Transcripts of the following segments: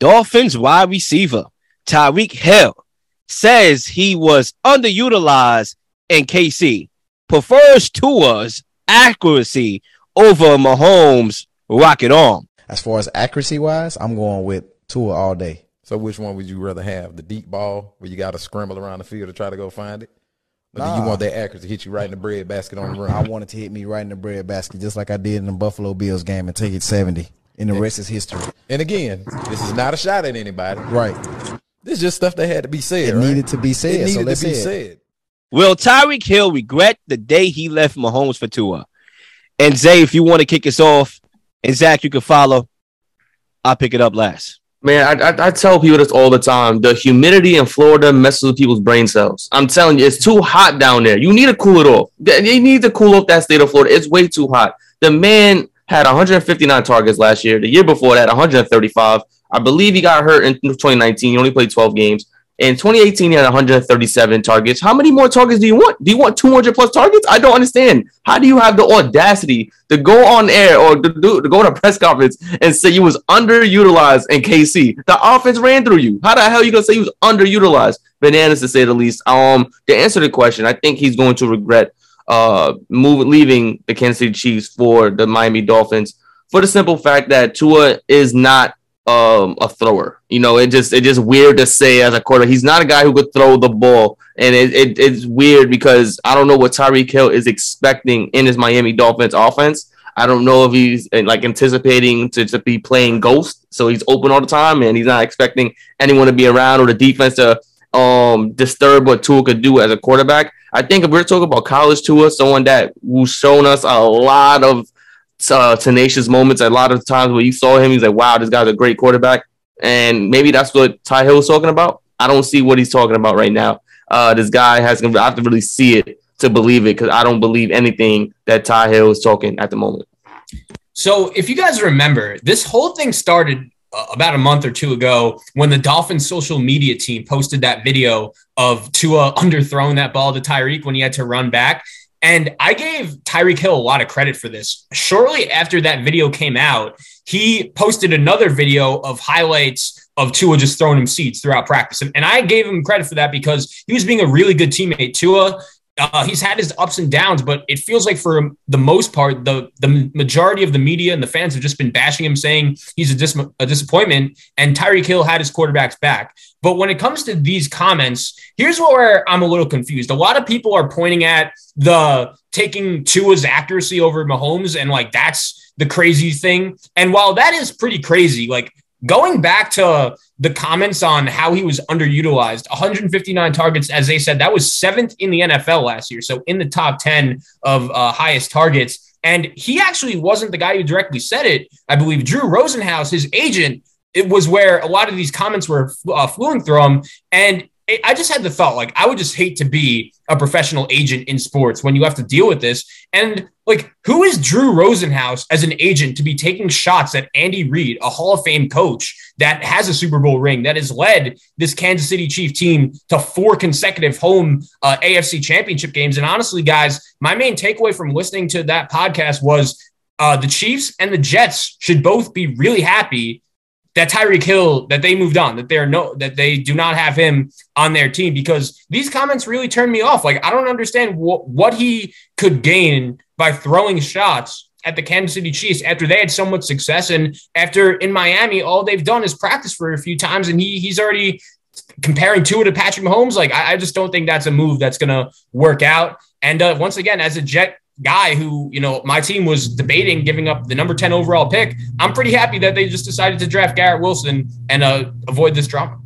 Dolphins wide receiver Tyreek Hill says he was underutilized in KC, prefers Tua's accuracy over Mahomes' rocket arm. As far as accuracy wise, I'm going with Tua all day. So which one would you rather have? The deep ball where you got to scramble around the field to try to go find it? Or do you want that accuracy to hit you right in the bread basket on the run? I wanted to hit me right in the bread basket, just like I did in the Buffalo Bills game, and take it 70. And the rest is history. And again, this is not a shot at anybody. Right. This is just stuff that had to be said. It right? needed to be said. It so needed let's to be say said. Will Tyreek Hill regret the day he left Mahomes for Tua? And Zay, if you want to kick us off, and Zach, you can follow. I'll pick it up last. Man, I, I, I tell people this all the time. The humidity in Florida messes with people's brain cells. I'm telling you, it's too hot down there. You need to cool it off. You need to cool off that state of Florida. It's way too hot. The man had 159 targets last year. The year before that, 135. I believe he got hurt in 2019. He only played 12 games. In 2018, he had 137 targets. How many more targets do you want? Do you want 200 plus targets? I don't understand. How do you have the audacity to go on air or to, do, to go to a press conference and say you was underutilized in KC? The offense ran through you. How the hell are you gonna say he was underutilized? Bananas to say the least. Um, to answer the question, I think he's going to regret uh moving leaving the Kansas City Chiefs for the Miami Dolphins for the simple fact that Tua is not um, a thrower. You know, it just it just weird to say as a quarter. He's not a guy who could throw the ball, and it, it it's weird because I don't know what Tyreek Hill is expecting in his Miami Dolphins offense. I don't know if he's uh, like anticipating to, to be playing ghost, so he's open all the time, and he's not expecting anyone to be around or the defense to um disturb what Tua could do as a quarterback. I think if we're talking about college Tua, someone that who's shown us a lot of uh, tenacious moments. A lot of times when you saw him, he's like, "Wow, this guy's a great quarterback," and maybe that's what Ty Hill was talking about. I don't see what he's talking about right now. Uh, this guy has I have to really see it to believe it because I don't believe anything that Ty Hill is talking at the moment. So, if you guys remember, this whole thing started about a month or two ago when the Dolphins social media team posted that video of Tua underthrowing that ball to Tyreek when he had to run back. And I gave Tyreek Hill a lot of credit for this. Shortly after that video came out, he posted another video of highlights of Tua just throwing him seeds throughout practice. And I gave him credit for that because he was being a really good teammate. Tua, uh, he's had his ups and downs, but it feels like for the most part, the, the majority of the media and the fans have just been bashing him, saying he's a, dis- a disappointment. And Tyreek Hill had his quarterbacks back. But when it comes to these comments, here's where I'm a little confused. A lot of people are pointing at the taking Tua's accuracy over Mahomes, and like that's the crazy thing. And while that is pretty crazy, like going back to the comments on how he was underutilized 159 targets as they said that was seventh in the nfl last year so in the top 10 of uh, highest targets. And he actually wasn't the guy who directly said it. I believe drew rosenhaus his agent it was where a lot of these comments were uh, flowing through him. And i just had the thought like i would just hate to be a professional agent in sports when you have to deal with this and like, who is Drew Rosenhaus as an agent to be taking shots at Andy Reid, a Hall of Fame coach that has a Super Bowl ring, that has led this Kansas City Chief team to four consecutive home uh, AFC championship games? And honestly, guys, my main takeaway from listening to that podcast was uh, the Chiefs and the Jets should both be really happy that Tyreek Hill that they moved on, that they're no that they do not have him on their team because these comments really turned me off. Like I don't understand what what he could gain by throwing shots at the Kansas City Chiefs after they had so much success and after in Miami all they've done is practice for a few times and he he's already comparing Tua to Patrick Mahomes. Like I, I just don't think that's a move that's gonna work out. And uh, once again, as a Jet guy who, you know, my team was debating giving up the number 10 overall pick, I'm pretty happy that they just decided to draft Garrett Wilson and uh, avoid this drama.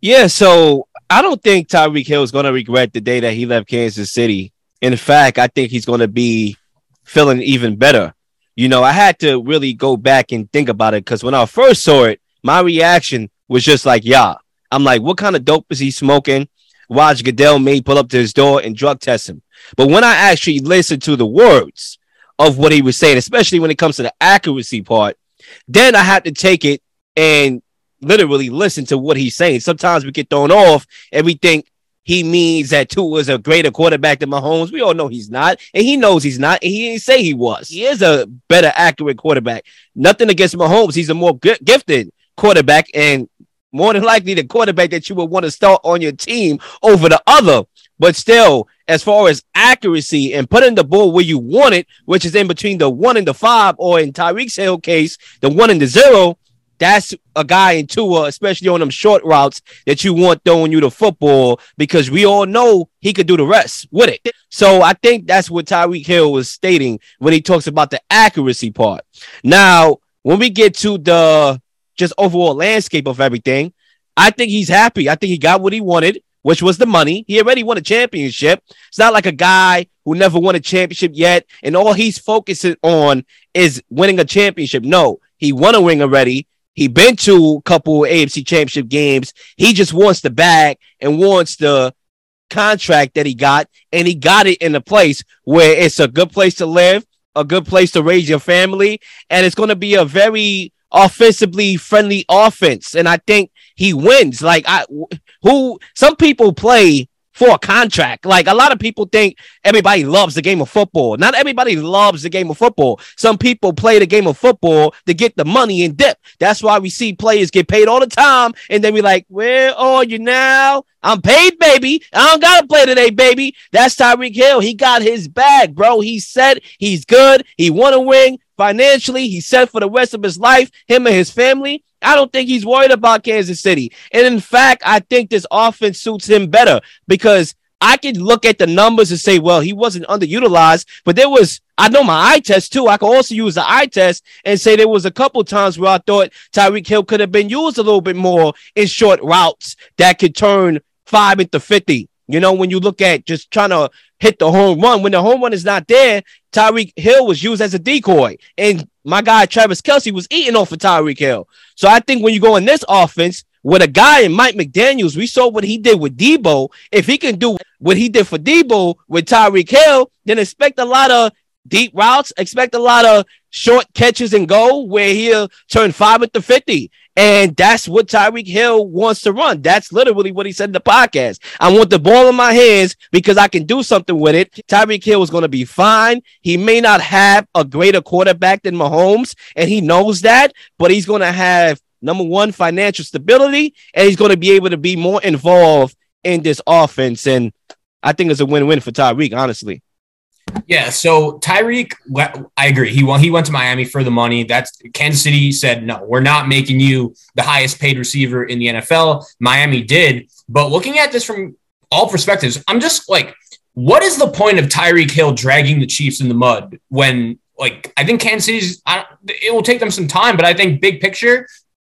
Yeah, so I don't think Tyreek Hill is going to regret the day that he left Kansas City. In fact, I think he's going to be feeling even better. You know, I had to really go back and think about it because when I first saw it, my reaction was just like, yeah. I'm like, what kind of dope is he smoking? Watch Goodell may pull up to his door and drug test him. But when I actually listened to the words of what he was saying, especially when it comes to the accuracy part, then I had to take it and literally listen to what he's saying. Sometimes we get thrown off and we think he means that Tua is a greater quarterback than Mahomes. We all know he's not, and he knows he's not, and he didn't say he was. He is a better, accurate quarterback. Nothing against Mahomes. He's a more gifted quarterback and more than likely the quarterback that you would want to start on your team over the other. But still, as far as accuracy and putting the ball where you want it, which is in between the one and the five, or in Tyreek's Hill case, the one and the zero, that's a guy in Tua, especially on them short routes that you want throwing you the football because we all know he could do the rest with it. So I think that's what Tyreek Hill was stating when he talks about the accuracy part. Now, when we get to the just overall landscape of everything, I think he's happy. I think he got what he wanted, which was the money. He already won a championship. It's not like a guy who never won a championship yet, and all he's focusing on is winning a championship. No, he won a ring already. He been to a couple AFC championship games. He just wants the bag and wants the contract that he got, and he got it in a place where it's a good place to live, a good place to raise your family, and it's going to be a very offensively friendly offense. And I think he wins. Like I, who some people play for a contract. Like a lot of people think everybody loves the game of football. Not everybody loves the game of football. Some people play the game of football to get the money and dip. That's why we see players get paid all the time. And then we're like, where are you now? I'm paid, baby. I don't gotta play today, baby. That's Tyreek Hill. He got his bag, bro. He said he's good. He won a ring financially. He set for the rest of his life, him and his family. I don't think he's worried about Kansas City. And in fact, I think this offense suits him better because I could look at the numbers and say, well, he wasn't underutilized, but there was, I know my eye test too. I can also use the eye test and say there was a couple times where I thought Tyreek Hill could have been used a little bit more in short routes that could turn five into 50. You know, when you look at just trying to hit the home run, when the home run is not there, Tyreek Hill was used as a decoy. And my guy Travis Kelce was eating off of Tyreek Hill. So I think when you go in this offense with a guy in Mike McDaniels, we saw what he did with Deebo. If he can do what he did for Deebo with Tyreek Hill, then expect a lot of deep routes, expect a lot of short catches and go where he'll turn five into 50. And that's what Tyreek Hill wants to run. That's literally what he said in the podcast. I want the ball in my hands because I can do something with it. Tyreek Hill is going to be fine. He may not have a greater quarterback than Mahomes, and he knows that, but he's going to have number one, financial stability, and he's going to be able to be more involved in this offense. And I think it's a win win for Tyreek, honestly. Yeah, so Tyreek, I agree. He went, he went to Miami for the money. That's Kansas City said, no, we're not making you the highest paid receiver in the NFL. Miami did. But looking at this from all perspectives, I'm just like, what is the point of Tyreek Hill dragging the Chiefs in the mud when, like, I think Kansas City's, it will take them some time, but I think big picture,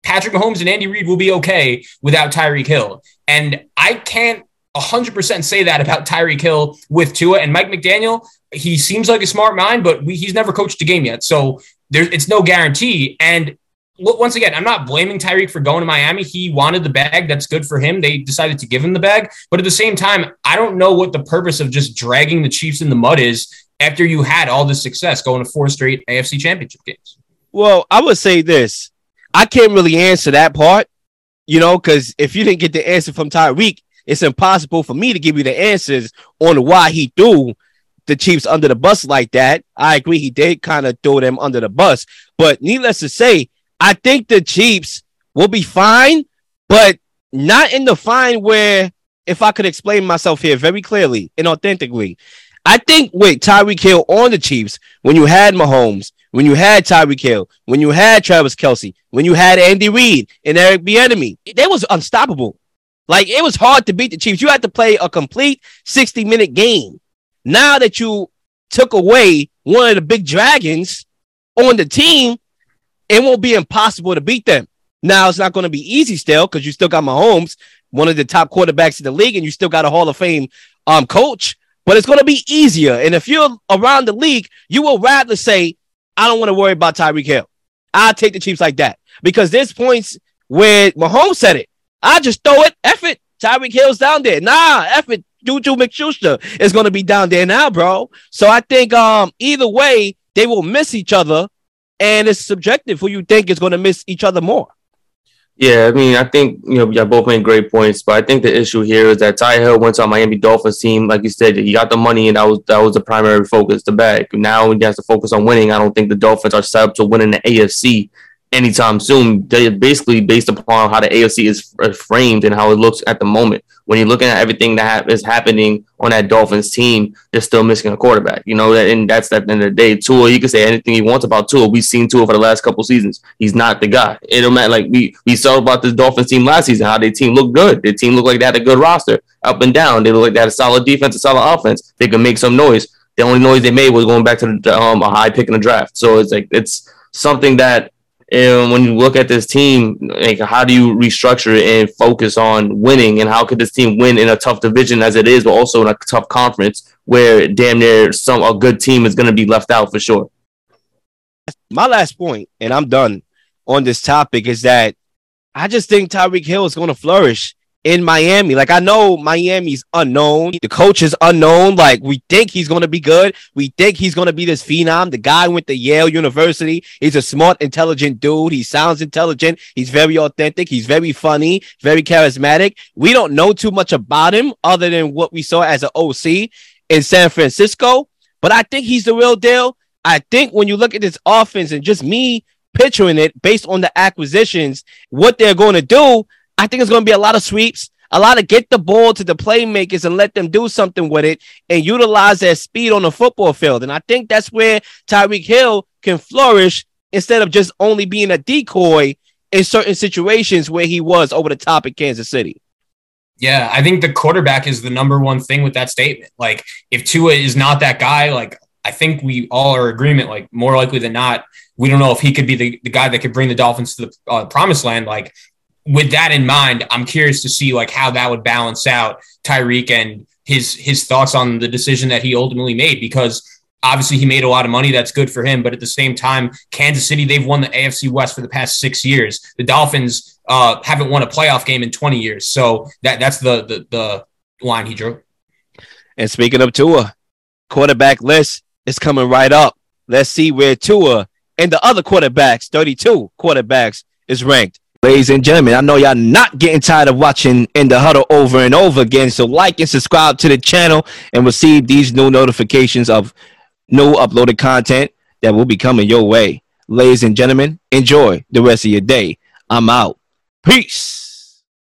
Patrick Mahomes and Andy Reid will be okay without Tyreek Hill. And I can't 100% say that about Tyreek Hill with Tua and Mike McDaniel. He seems like a smart mind, but we, he's never coached a game yet. So there, it's no guarantee. And once again, I'm not blaming Tyreek for going to Miami. He wanted the bag. That's good for him. They decided to give him the bag. But at the same time, I don't know what the purpose of just dragging the Chiefs in the mud is after you had all this success going to four straight AFC championship games. Well, I would say this. I can't really answer that part, you know, because if you didn't get the answer from Tyreek, it's impossible for me to give you the answers on why he threw the Chiefs under the bus like that. I agree, he did kind of throw them under the bus. But needless to say, I think the Chiefs will be fine, but not in the fine where, if I could explain myself here very clearly and authentically, I think with Tyreek Hill on the Chiefs, when you had Mahomes, when you had Tyreek Hill, when you had Travis Kelce, when you had Andy Reid and Eric Bieniemy, they was unstoppable. Like it was hard to beat the Chiefs. You had to play a complete 60 minute game. Now that you took away one of the big dragons on the team, it won't be impossible to beat them. Now it's not going to be easy still because you still got Mahomes, one of the top quarterbacks in the league, and you still got a Hall of Fame um coach. But it's going to be easier. And if you're around the league, you will rather say, "I don't want to worry about Tyreek Hill. I'll take the Chiefs like that." Because there's points where Mahomes said it. I just throw it. F it. Tyreek Hill's down there. Nah, F it. Juju McSchuster is going to be down there now, bro. So I think um either way, they will miss each other, and it's subjective who you think is going to miss each other more. Yeah, I mean, I think you know y'all both made great points, but I think the issue here is that Ty Hill went to a Miami Dolphins team, like you said, he got the money and that was that was the primary focus, the bag. Now he has to focus on winning. I don't think the Dolphins are set up to win in the AFC anytime soon. Basically based upon how the AFC is framed and how it looks at the moment. When you're looking at everything that is happening on that Dolphins team, they're still missing a quarterback. You know, and that's at the end of the day. Tua, you can say anything you want about Tua. We've seen Tua for the last couple seasons. He's not the guy. It don't matter. Like we we saw about this Dolphins team last season, how their team looked good. Their team looked like they had a good roster up and down. They looked like they had a solid defense, a solid offense. They could make some noise. The only noise they made was going back to the, um, a high pick in the draft. So it's like it's something that and when you look at this team, like how do you restructure and focus on winning? And how could this team win in a tough division as it is, but also in a tough conference where damn near some a good team is going to be left out for sure. My last point, and I'm done on this topic, is that I just think Tyreek Hill is going to flourish in Miami. Like I know Miami's unknown. The coach is unknown. Like we think he's going to be good. We think he's going to be this phenom. The guy went to Yale University. He's a smart, intelligent dude. He sounds intelligent. He's very authentic. He's very funny, very charismatic. We don't know too much about him other than what we saw as an OC in San Francisco. But I think he's the real deal. I think when you look at this offense and just me picturing it based on the acquisitions, what they're going to do, I think it's going to be a lot of sweeps, a lot of get the ball to the playmakers and let them do something with it and utilize their speed on the football field. And I think that's where Tyreek Hill can flourish instead of just only being a decoy in certain situations where he was over the top in Kansas City. Yeah, I think the quarterback is the number one thing with that statement. Like, if Tua is not that guy, like, I think we all are agreement, like, more likely than not, we don't know if he could be the, the guy that could bring the Dolphins to the uh, promised land. Like, with that in mind, I'm curious to see like how that would balance out Tyreek and his his thoughts on the decision that he ultimately made because obviously he made a lot of money that's good for him but at the same time Kansas City they've won the AFC West for the past 6 years. The Dolphins uh, haven't won a playoff game in 20 years. So that that's the the, the line he drew. And speaking of Tua quarterback list is coming right up. Let's see where Tua and the other quarterbacks 32 quarterbacks is ranked Ladies and gentlemen, I know y'all not getting tired of watching in the huddle over and over again. So like and subscribe to the channel and receive these new notifications of new uploaded content that will be coming your way. Ladies and gentlemen, enjoy the rest of your day. I'm out. Peace.